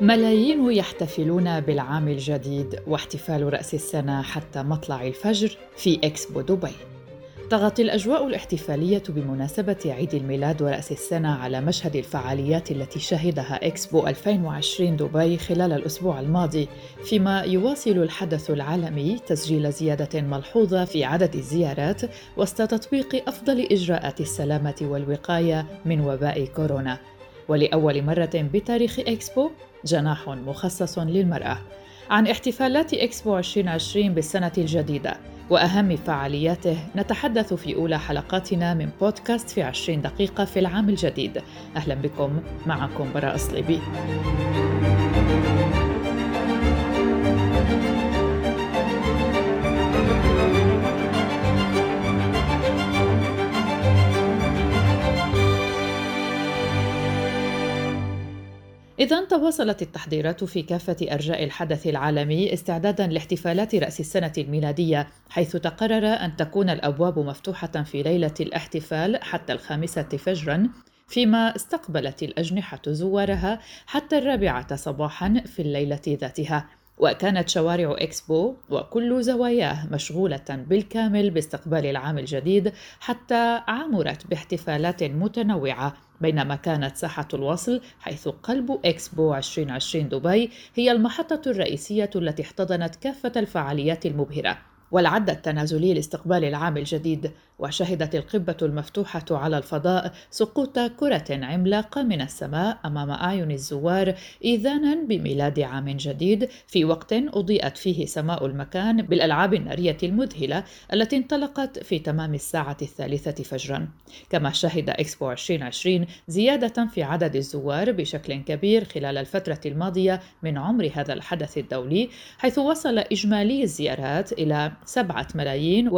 ملايين يحتفلون بالعام الجديد واحتفال رأس السنة حتى مطلع الفجر في إكسبو دبي. طغت الأجواء الاحتفالية بمناسبة عيد الميلاد ورأس السنة على مشهد الفعاليات التي شهدها إكسبو 2020 دبي خلال الأسبوع الماضي، فيما يواصل الحدث العالمي تسجيل زيادة ملحوظة في عدد الزيارات وسط تطبيق أفضل إجراءات السلامة والوقاية من وباء كورونا. ولأول مرة بتاريخ إكسبو جناح مخصص للمرأة عن احتفالات إكسبو 2020 بالسنة الجديدة وأهم فعالياته نتحدث في أولى حلقاتنا من بودكاست في 20 دقيقة في العام الجديد. أهلا بكم معكم براء صليبي. إذا تواصلت التحضيرات في كافة أرجاء الحدث العالمي استعدادا لاحتفالات رأس السنة الميلادية، حيث تقرر أن تكون الأبواب مفتوحة في ليلة الاحتفال حتى الخامسة فجرا، فيما استقبلت الأجنحة زوارها حتى الرابعة صباحا في الليلة ذاتها. وكانت شوارع إكسبو وكل زواياه مشغولة بالكامل باستقبال العام الجديد حتى عمرت باحتفالات متنوعة بينما كانت ساحة الوصل حيث قلب إكسبو 2020 دبي هي المحطة الرئيسية التي احتضنت كافة الفعاليات المبهرة والعد التنازلي لاستقبال العام الجديد وشهدت القبة المفتوحة على الفضاء سقوط كرة عملاقة من السماء أمام أعين الزوار إيذانا بميلاد عام جديد. في وقت أضيئت فيه سماء المكان بالألعاب النارية المذهلة التي انطلقت في تمام الساعة الثالثة فجرا. كما شهد إكسبو 2020 زيادة في عدد الزوار بشكل كبير خلال الفترة الماضية من عمر هذا الحدث الدولي حيث وصل إجمالي الزيارات إلى 7 ملايين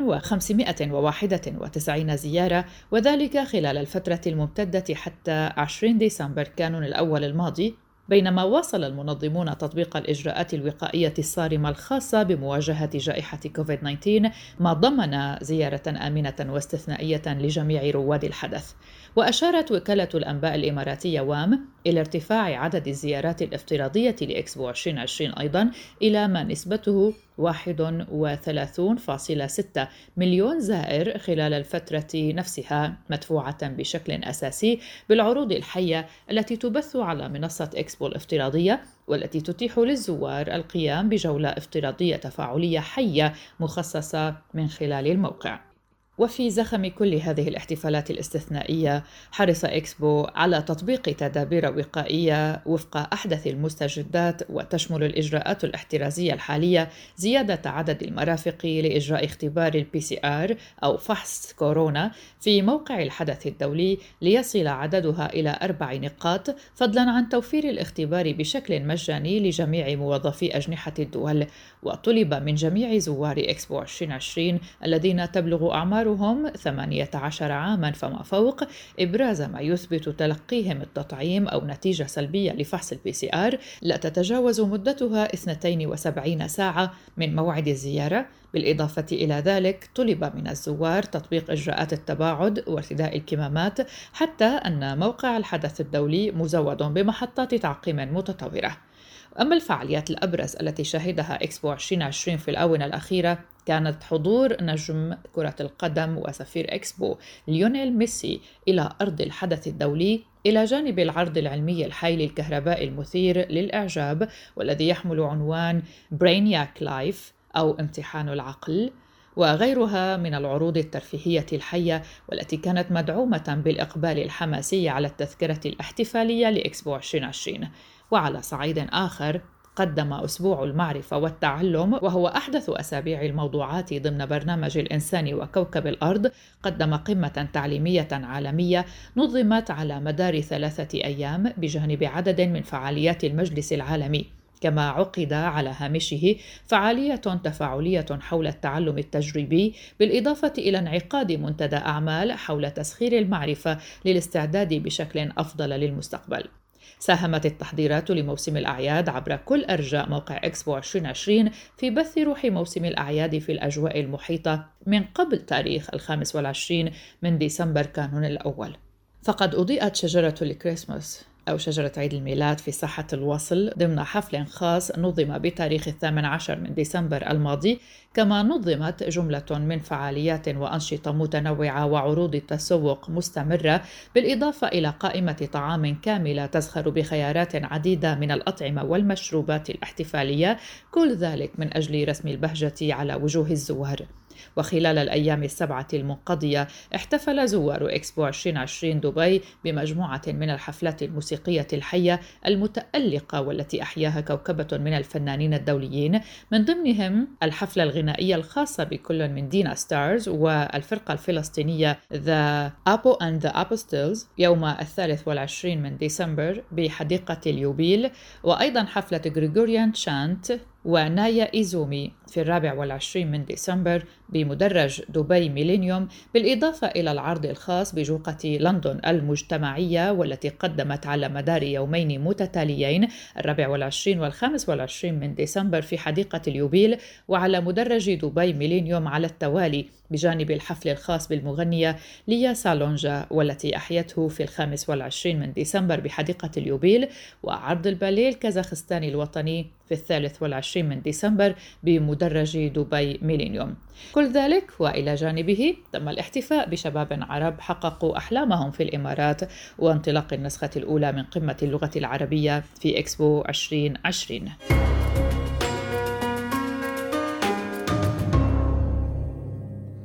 و167 وتسعين زيارة وذلك خلال الفترة الممتدة حتى 20 ديسمبر كانون الأول الماضي بينما واصل المنظمون تطبيق الإجراءات الوقائية الصارمة الخاصة بمواجهة جائحة كوفيد-19 ما ضمن زيارة آمنة واستثنائية لجميع رواد الحدث. وأشارت وكالة الأنباء الإماراتية وام إلى ارتفاع عدد الزيارات الافتراضية لإكسبو 2020 أيضا إلى ما نسبته 31.6 مليون زائر خلال الفترة نفسها مدفوعة بشكل أساسي بالعروض الحية التي تبث على منصة إكسبو الافتراضية والتي تتيح للزوار القيام بجولة افتراضية تفاعلية حية مخصصة من خلال الموقع. وفي زخم كل هذه الاحتفالات الاستثنائية حرص إكسبو على تطبيق تدابير وقائية وفق أحدث المستجدات وتشمل الإجراءات الاحترازية الحالية زيادة عدد المرافق لإجراء اختبار ال PCR أو فحص كورونا في موقع الحدث الدولي ليصل عددها إلى أربع نقاط فضلا عن توفير الاختبار بشكل مجاني لجميع موظفي أجنحة الدول. وطلب من جميع زوار إكسبو 2020 الذين تبلغ أعمارهم أعمارهم 18 عاما فما فوق إبراز ما يثبت تلقيهم التطعيم أو نتيجة سلبية لفحص ال PCR لا تتجاوز مدتها 72 ساعة من موعد الزيارة. بالإضافة إلى ذلك طلب من الزوار تطبيق إجراءات التباعد وارتداء الكمامات حتى أن موقع الحدث الدولي مزود بمحطات تعقيم متطورة. أما الفعاليات الأبرز التي شهدها إكسبو 2020 في الآونة الأخيرة كانت حضور نجم كرة القدم وسفير إكسبو ليونيل ميسي إلى أرض الحدث الدولي إلى جانب العرض العلمي الحي للكهرباء المثير للإعجاب والذي يحمل عنوان برينياك لايف أو امتحان العقل وغيرها من العروض الترفيهية الحية والتي كانت مدعومة بالإقبال الحماسي على التذكرة الاحتفالية لإكسبو 2020 وعلى صعيد آخر قدم أسبوع المعرفة والتعلم وهو أحدث أسابيع الموضوعات ضمن برنامج الإنسان وكوكب الأرض قدم قمة تعليمية عالمية نظمت على مدار ثلاثة أيام بجانب عدد من فعاليات المجلس العالمي كما عقد على هامشه فعالية تفاعلية حول التعلم التجريبي بالإضافة إلى انعقاد منتدى أعمال حول تسخير المعرفة للاستعداد بشكل أفضل للمستقبل. ساهمت التحضيرات لموسم الأعياد عبر كل أرجاء موقع إكسبو 2020 في بث روح موسم الأعياد في الأجواء المحيطة من قبل تاريخ الخامس والعشرين من ديسمبر كانون الأول. فقد أضيئت شجرة الكريسماس. أو شجرة عيد الميلاد في ساحة الوصل ضمن حفل خاص نظم بتاريخ الثامن عشر من ديسمبر الماضي كما نظمت جملة من فعاليات وأنشطة متنوعة وعروض تسوق مستمرة بالإضافة إلى قائمة طعام كاملة تزخر بخيارات عديدة من الأطعمة والمشروبات الاحتفالية كل ذلك من أجل رسم البهجة على وجوه الزوار. وخلال الأيام السبعة المنقضية احتفل زوار إكسبو 2020 دبي بمجموعة من الحفلات الموسيقية الحية المتألقة والتي أحياها كوكبة من الفنانين الدوليين. من ضمنهم الحفلة الغنائية الخاصة بكل من دينا ستارز والفرقة الفلسطينية The Apo and the Apostles يوم الثالث والعشرين من ديسمبر بحديقة اليوبيل. وأيضا حفلة غريغوريان شانت ونايا إيزومي في الرابع والعشرين من ديسمبر بمدرج دبي ميلينيوم بالإضافة إلى العرض الخاص بجوقة لندن المجتمعية والتي قدمت على مدار يومين متتاليين الرابع والعشرين والخامس والعشرين من ديسمبر في حديقة اليوبيل وعلى مدرج دبي ميلينيوم على التوالي بجانب الحفل الخاص بالمغنية ليا سالونجا والتي أحيته في الخامس والعشرين من ديسمبر بحديقة اليوبيل وعرض الباليه الكازاخستاني الوطني في الثالث والعشرين من ديسمبر بمدرج دبي ميلينيوم. كل ذلك وإلى جانبه. تم الاحتفاء بشباب عرب حققوا أحلامهم في الإمارات وانطلاق النسخة الأولى من قمة اللغة العربية في إكسبو 2020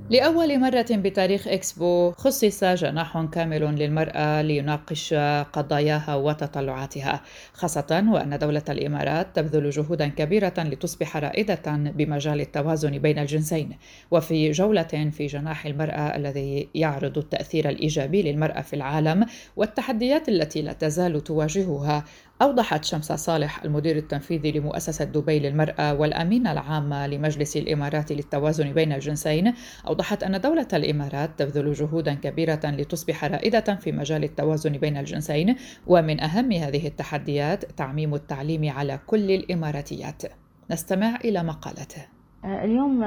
لأول مرة بتاريخ إكسبو خصص جناح كامل للمرأة ليناقش قضاياها وتطلعاتها خاصة وأن دولة الإمارات تبذل جهودا كبيرة لتصبح رائدة بمجال التوازن بين الجنسين وفي جولة في جناح المرأة الذي يعرض التأثير الإيجابي للمرأة في العالم والتحديات التي لا تزال تواجهها. أوضحت شمس صالح المدير التنفيذي لمؤسسة دبي للمرأة والأمينة العامة لمجلس الإمارات للتوازن بين الجنسين. أوضحت أن دولة الإمارات تبذل جهودا كبيرة لتصبح رائدة في مجال التوازن بين الجنسين ومن أهم هذه التحديات تعميم التعليم على كل الإماراتيات. نستمع إلى مقالته. اليوم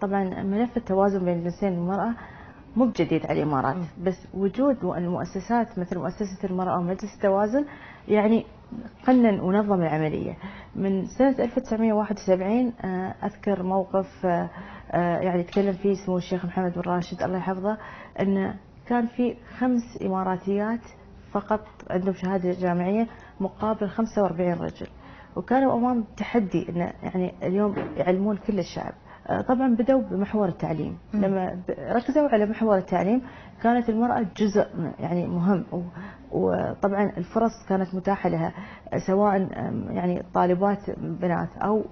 طبعا ملف التوازن بين الجنسين المرأة مو بجديد على الإمارات بس وجود المؤسسات مثل مؤسسة المرأة ومجلس التوازن يعني قنن ونظم العملية. من سنة 1971 آه، أذكر موقف آه، آه، يعني تكلم فيه سمو الشيخ محمد بن راشد الله يحفظه إن كان في خمس إماراتيات فقط عندهم شهادة جامعية مقابل 45 رجل. وكانوا أمام تحدي إن يعني اليوم يعلمون كل الشعب. طبعا بدأوا بمحور التعليم. لما ركزوا على محور التعليم كانت المرأة جزء يعني مهم. وطبعا الفرص كانت متاحة لها سواء يعني طالبات بنات أو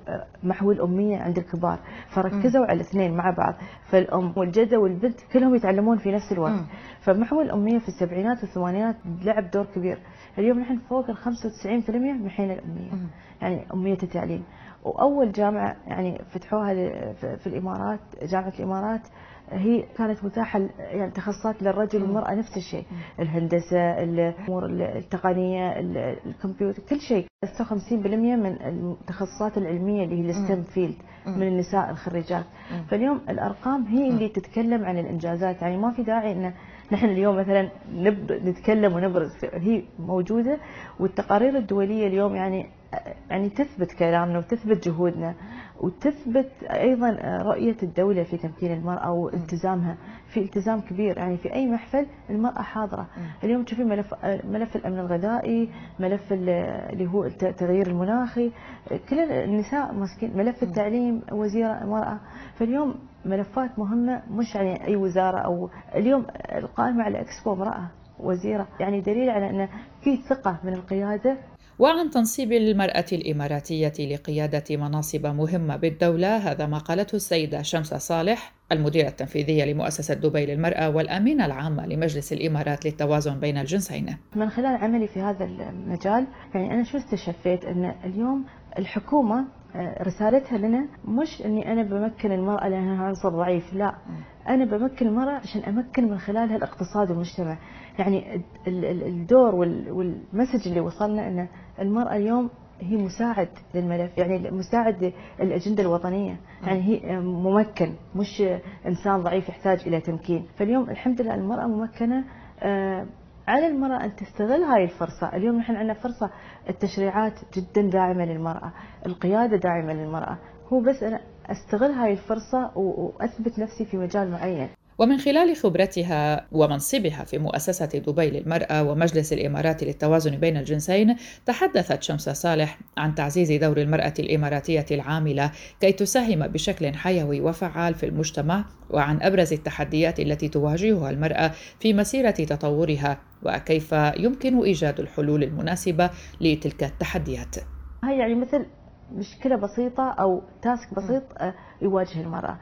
محو الأمية عند الكبار. فركزوا على الاثنين مع بعض. فالأم والجدة والبنت كلهم يتعلمون في نفس الوقت. فمحو الأمية في السبعينات والثمانينات لعب دور كبير. اليوم نحن فوق ال 95% محينا الأمية. يعني أمية التعليم. وأول جامعة يعني فتحوها في الإمارات جامعة الإمارات هي كانت متاحة يعني تخصصات للرجل والمرأة نفس الشيء. الهندسة الأمور التقنية الكمبيوتر كل شيء. 56% من التخصصات العلمية اللي هي الستم فيلد من النساء الخريجات. فاليوم الأرقام هي اللي تتكلم عن الإنجازات. يعني ما في داعي إن نحن اليوم مثلا نتكلم ونبرز. هي موجودة والتقارير الدولية اليوم يعني يعني تثبت كلامنا وتثبت جهودنا وتثبت أيضا رؤية الدولة في تمكين المرأة والتزامها في التزام كبير يعني في أي محفل المرأة حاضرة. اليوم تشوفين ملف ملف الأمن الغذائي ملف اللي هو التغيير المناخي كل النساء ماسكين ملف التعليم وزيره المرأة. فاليوم ملفات مهمة مش يعني أي وزارة أو اليوم القائمة على إكسبو امرأة وزيرة. يعني دليل على أن في ثقة من القيادة. وعن تنصيب المرأة الإماراتية لقيادة مناصب مهمة بالدولة هذا ما قالته السيدة شمسة صالح المديرة التنفيذية لمؤسسة دبي للمرأة والأمينة العامة لمجلس الإمارات للتوازن بين الجنسين. من خلال عملي في هذا المجال يعني أنا شو استشفيت؟ أن اليوم الحكومة آه، رسالتها لنا مش إني أنا بمكن المرأة لأنها عنصر ضعيف لا. أنا بمكن المرأة عشان أمكن من خلالها الاقتصاد والمجتمع. يعني الدور والمسج اللي وصلنا ان المرأة اليوم هي مساعد للملف يعني مساعد للأجندة الوطنية. يعني هي ممكن مش إنسان ضعيف يحتاج إلى تمكين. فاليوم الحمد لله المرأة ممكنة آه، على المرأة أن تستغل هاي الفرصة. اليوم نحن عندنا فرصة التشريعات جدا داعمة للمرأة القيادة داعمة للمرأة. هو بس أنا أستغل هاي الفرصة وأثبت نفسي في مجال معين. ومن خلال خبرتها ومنصبها في مؤسسة دبي للمرأة ومجلس الإمارات للتوازن بين الجنسين تحدثت شمس صالح عن تعزيز دور المرأة الإماراتية العاملة كي تساهم بشكل حيوي وفعال في المجتمع وعن أبرز التحديات التي تواجهها المرأة في مسيرة تطورها وكيف يمكن إيجاد الحلول المناسبة لتلك التحديات. هي يعني مثل مشكلة بسيطة أو تاسك بسيط آه، يواجه المرأة.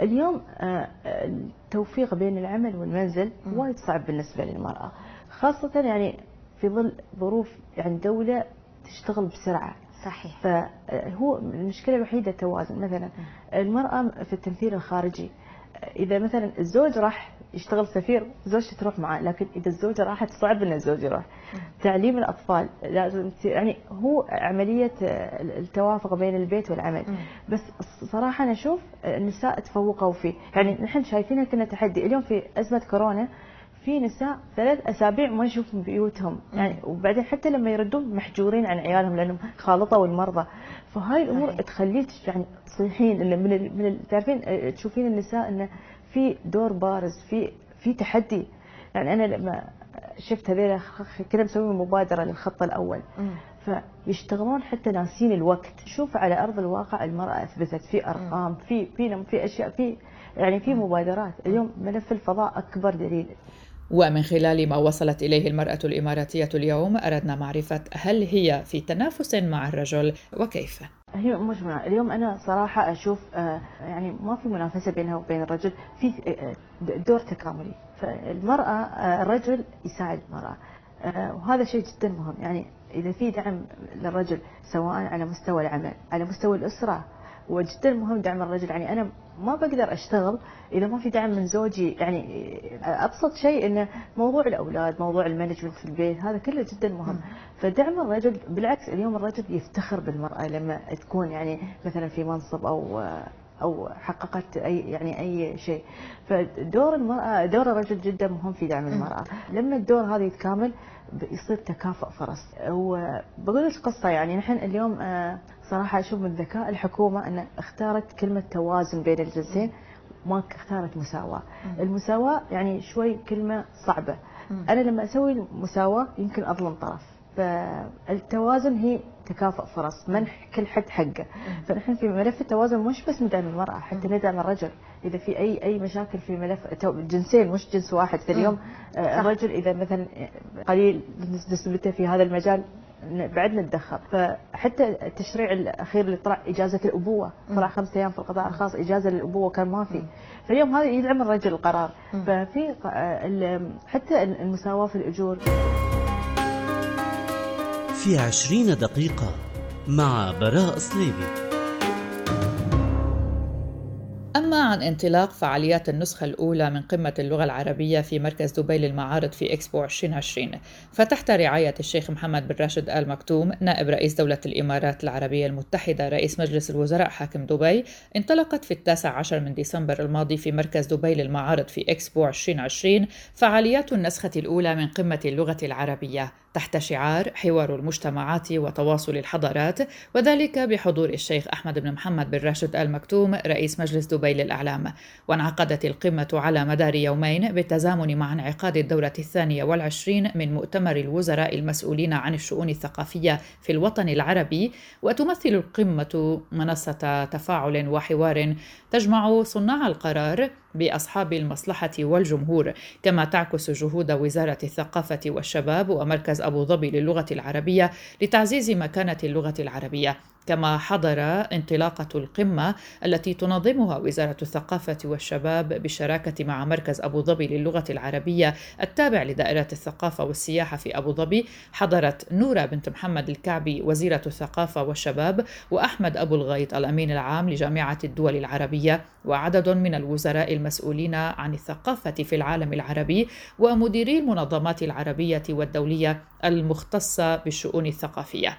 اليوم آه، التوفيق بين العمل والمنزل وايد صعب بالنسبة للمرأة. خاصة يعني في ظل ظروف يعني دولة تشتغل بسرعة. صحيح. فهو المشكلة الوحيدة التوازن مثلا المرأة في التمثيل الخارجي إذا مثلا الزوج راح يشتغل سفير زوجته تروح معاه لكن إذا الزوجة راحت صعب إن الزوج يروح. تعليم الأطفال لازم يعني هو عملية التوافق بين البيت والعمل. بس صراحة أنا أشوف النساء تفوقوا فيه. يعني نحن شايفينها كنا تحدي. اليوم في أزمة كورونا في نساء ثلاث أسابيع ما نشوفهم بيوتهم. يعني وبعدين حتى لما يردون محجورين عن عيالهم لأنهم خالطوا المرضى فهاي الأمور تخليك يعني تصيحين من من تعرفين تشوفين النساء انه في دور بارز في في تحدي. يعني أنا لما شفت هذيلا كنا مسويين مبادرة للخط الأول. فيشتغلون حتى ناسين الوقت. شوف على أرض الواقع المرأة أثبتت في أرقام في في في أشياء في يعني في مبادرات. اليوم ملف الفضاء أكبر دليل. ومن خلال ما وصلت إليه المرأة الإماراتية اليوم أردنا معرفة هل هي في تنافس مع الرجل وكيف. هي منافسة. اليوم أنا صراحة أشوف آه، يعني ما في منافسة بينها وبين الرجل في آه، دور تكاملي. فالمرأة آه، الرجل يساعد المرأة وهذا شيء جدا مهم. يعني إذا في دعم للرجل سواء على مستوى العمل على مستوى الأسرة وجدا مهم دعم الرجل. يعني أنا ما بقدر أشتغل إذا ما في دعم من زوجي. يعني أبسط شيء إنه موضوع الأولاد موضوع المانجمنت في البيت هذا كله جدا مهم. فدعم الرجل بالعكس اليوم الرجل يفتخر بالمرأة لما تكون يعني مثلا في منصب أو أو حققت أي يعني أي شيء. فدور المرأة دور الرجل جدا مهم في دعم المرأة. لما الدور هذا يتكامل يصير تكافؤ فرص وبقول لك قصة يعني نحن اليوم آه، صراحة أشوف من ذكاء الحكومة أن اختارت كلمة توازن بين الجنسين ما اختارت مساواة. المساواة يعني شوي كلمة صعبة. أنا لما أسوي مساواه يمكن أظلم طرف. فالتوازن هي تكافؤ فرص منح كل حد حقه. فنحن في ملف التوازن مش بس ندعم المرأة حتى ندعم الرجل. إذا في أي أي مشاكل في ملف جنسين مش جنس واحد. في اليوم آه، الرجل إذا مثلا قليل نسبته في هذا المجال بعد نتدخل. فحتى التشريع الأخير اللي طلع إجازة الأبوة طلع خمسة أيام في القطاع الخاص إجازة للأبوة كان ما في. فاليوم هذا يدعم الرجل القرار. ففي آه، حتى المساواة في الأجور. في عشرين دقيقة مع براء صليبي أما عن انطلاق فعاليات النسخة الأولى من قمة اللغة العربية في مركز دبي للمعارض في إكسبو 2020 فتحت رعاية الشيخ محمد بن راشد آل مكتوم نائب رئيس دولة الإمارات العربية المتحدة رئيس مجلس الوزراء حاكم دبي انطلقت في التاسع عشر من ديسمبر الماضي في مركز دبي للمعارض في إكسبو 2020 فعاليات النسخة الأولى من قمة اللغة العربية. تحت شعار حوار المجتمعات وتواصل الحضارات وذلك بحضور الشيخ أحمد بن محمد بن راشد آل مكتوم رئيس مجلس دبي للإعلام. وانعقدت القمة على مدار يومين بالتزامن مع انعقاد الدورة الثانية والعشرين من مؤتمر الوزراء المسؤولين عن الشؤون الثقافية في الوطن العربي. وتمثل القمة منصة تفاعل وحوار تجمع صناع القرار بأصحاب المصلحة والجمهور كما تعكس جهود وزارة الثقافة والشباب ومركز أبو ظبي للغة العربية لتعزيز مكانة اللغة العربية. كما حضر انطلاقة القمة التي تنظمها وزارة الثقافة والشباب بالشراكة مع مركز أبو ظبي للغة العربية التابع لدائرة الثقافة والسياحة في أبو ظبي حضرت نورة بنت محمد الكعبي وزيرة الثقافة والشباب وأحمد أبو الغيط الأمين العام لجامعة الدول العربية وعدد من الوزراء المسؤولين عن الثقافة في العالم العربي ومديري المنظمات العربية والدولية المختصة بالشؤون الثقافية.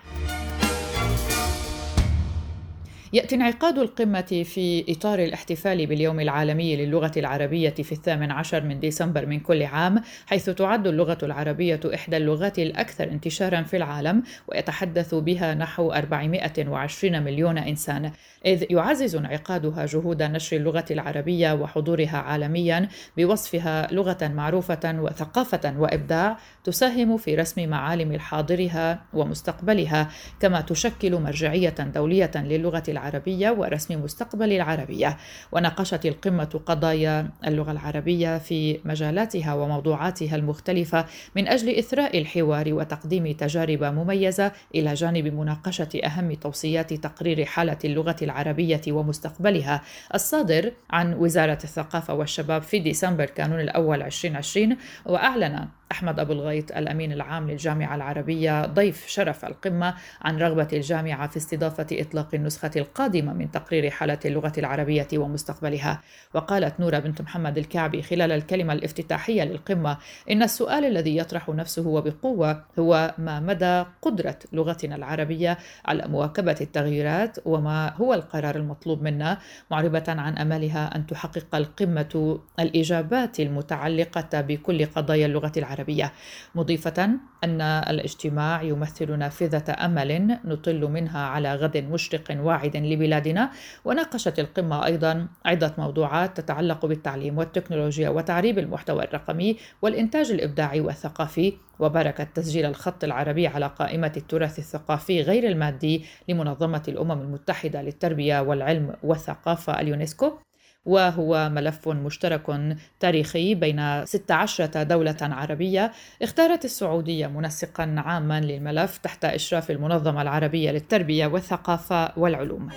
يأتي انعقاد القمة في إطار الاحتفال باليوم العالمي للغة العربية في الثامن عشر من ديسمبر من كل عام حيث تعد اللغة العربية إحدى اللغات الأكثر انتشارا في العالم ويتحدث بها نحو 420 مليون إنسان. إذ يعزز انعقادها جهود نشر اللغة العربية وحضورها عالميا بوصفها لغة معروفة وثقافة وإبداع تساهم في رسم معالم حاضرها ومستقبلها كما تشكل مرجعية دولية للغة العربية ورسم مستقبل العربية. وناقشت القمة قضايا اللغة العربية في مجالاتها وموضوعاتها المختلفة من أجل إثراء الحوار وتقديم تجارب مميزة إلى جانب مناقشة أهم توصيات تقرير حالة اللغة العربية ومستقبلها. الصادر عن وزارة الثقافة والشباب في ديسمبر كانون الأول 2020 وأعلن أحمد أبو الغيط الأمين العام للجامعة العربية ضيف شرف القمة عن رغبة الجامعة في استضافة إطلاق النسخة القادمة من تقرير حالة اللغة العربية ومستقبلها. وقالت نورة بنت محمد الكعبي خلال الكلمة الافتتاحية للقمة إن السؤال الذي يطرح نفسه وبقوة هو ما مدى قدرة لغتنا العربية على مواكبة التغييرات وما هو القرار المطلوب منا. معربة عن أملها أن تحقق القمة الإجابات المتعلقة بكل قضايا اللغة العربية. العربية. مضيفة أن الاجتماع يمثل نافذة أمل نطل منها على غد مشرق واعد لبلادنا. وناقشت القمة أيضا عدة موضوعات تتعلق بالتعليم والتكنولوجيا وتعريب المحتوى الرقمي والإنتاج الإبداعي والثقافي. وباركت تسجيل الخط العربي على قائمة التراث الثقافي غير المادي لمنظمة الأمم المتحدة للتربية والعلم والثقافة اليونسكو. وهو ملف مشترك تاريخي بين 16 دولة عربية اختارت السعودية منسقا عاما للملف تحت إشراف المنظمة العربية للتربية والثقافة والعلوم.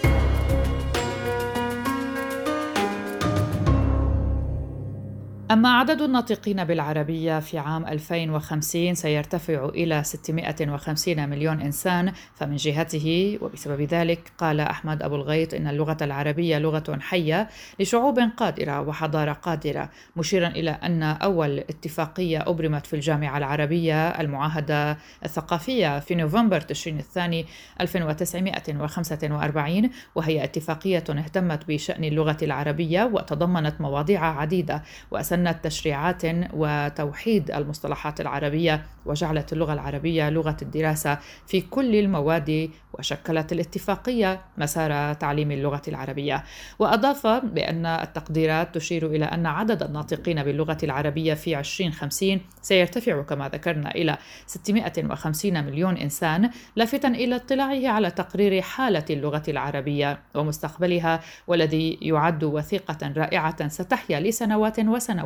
أما عدد الناطقين بالعربية في عام 2050 سيرتفع إلى 650 مليون إنسان فمن جهته وبسبب ذلك قال أحمد أبو الغيط إن اللغة العربية لغة حية لشعوب قادرة وحضارة قادرة مشيرا إلى أن أول اتفاقية أبرمت في الجامعة العربية المعاهدة الثقافية في نوفمبر تشرين الثاني 1945 وهي اتفاقية اهتمت بشأن اللغة العربية وتضمنت مواضيع عديدة وأسنت سنت تشريعات وتوحيد المصطلحات العربية وجعلت اللغة العربية لغة الدراسة في كل المواد وشكلت الاتفاقية مسار تعليم اللغة العربية. وأضاف بأن التقديرات تشير إلى أن عدد الناطقين باللغة العربية في 2050 سيرتفع كما ذكرنا إلى 650 مليون إنسان لافتا إلى اطلاعه على تقرير حالة اللغة العربية ومستقبلها والذي يعد وثيقة رائعة ستحيا لسنوات وسنوات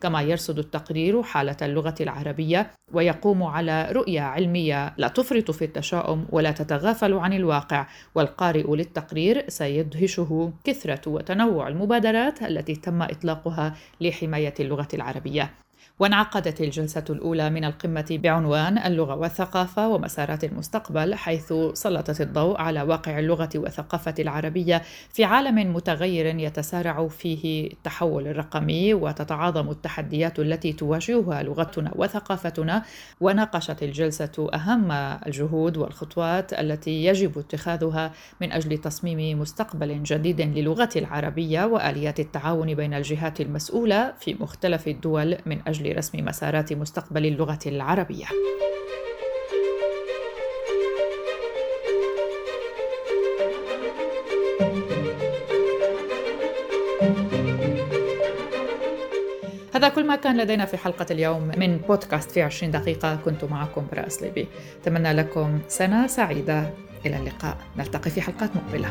كما يرصد التقرير حالة اللغة العربية ويقوم على رؤية علمية لا تفرط في التشاؤم ولا تتغافل عن الواقع والقارئ للتقرير سيدهشه كثرة وتنوع المبادرات التي تم إطلاقها لحماية اللغة العربية. وانعقدت الجلسة الأولى من القمة بعنوان اللغة والثقافة ومسارات المستقبل حيث سلطت الضوء على واقع اللغة والثقافة العربية في عالم متغير يتسارع فيه التحول الرقمي وتتعاظم التحديات التي تواجهها لغتنا وثقافتنا. وناقشت الجلسة أهم الجهود والخطوات التي يجب اتخاذها من أجل تصميم مستقبل جديد للغة العربية وآليات التعاون بين الجهات المسؤولة في مختلف الدول من أجل رسم مسارات مستقبل اللغة العربية. هذا كل ما كان لدينا في حلقة اليوم من بودكاست في 20 دقيقة. كنت معكم براء صليبي أتمنى لكم سنة سعيدة. إلى اللقاء. نلتقي في حلقات مقبلة.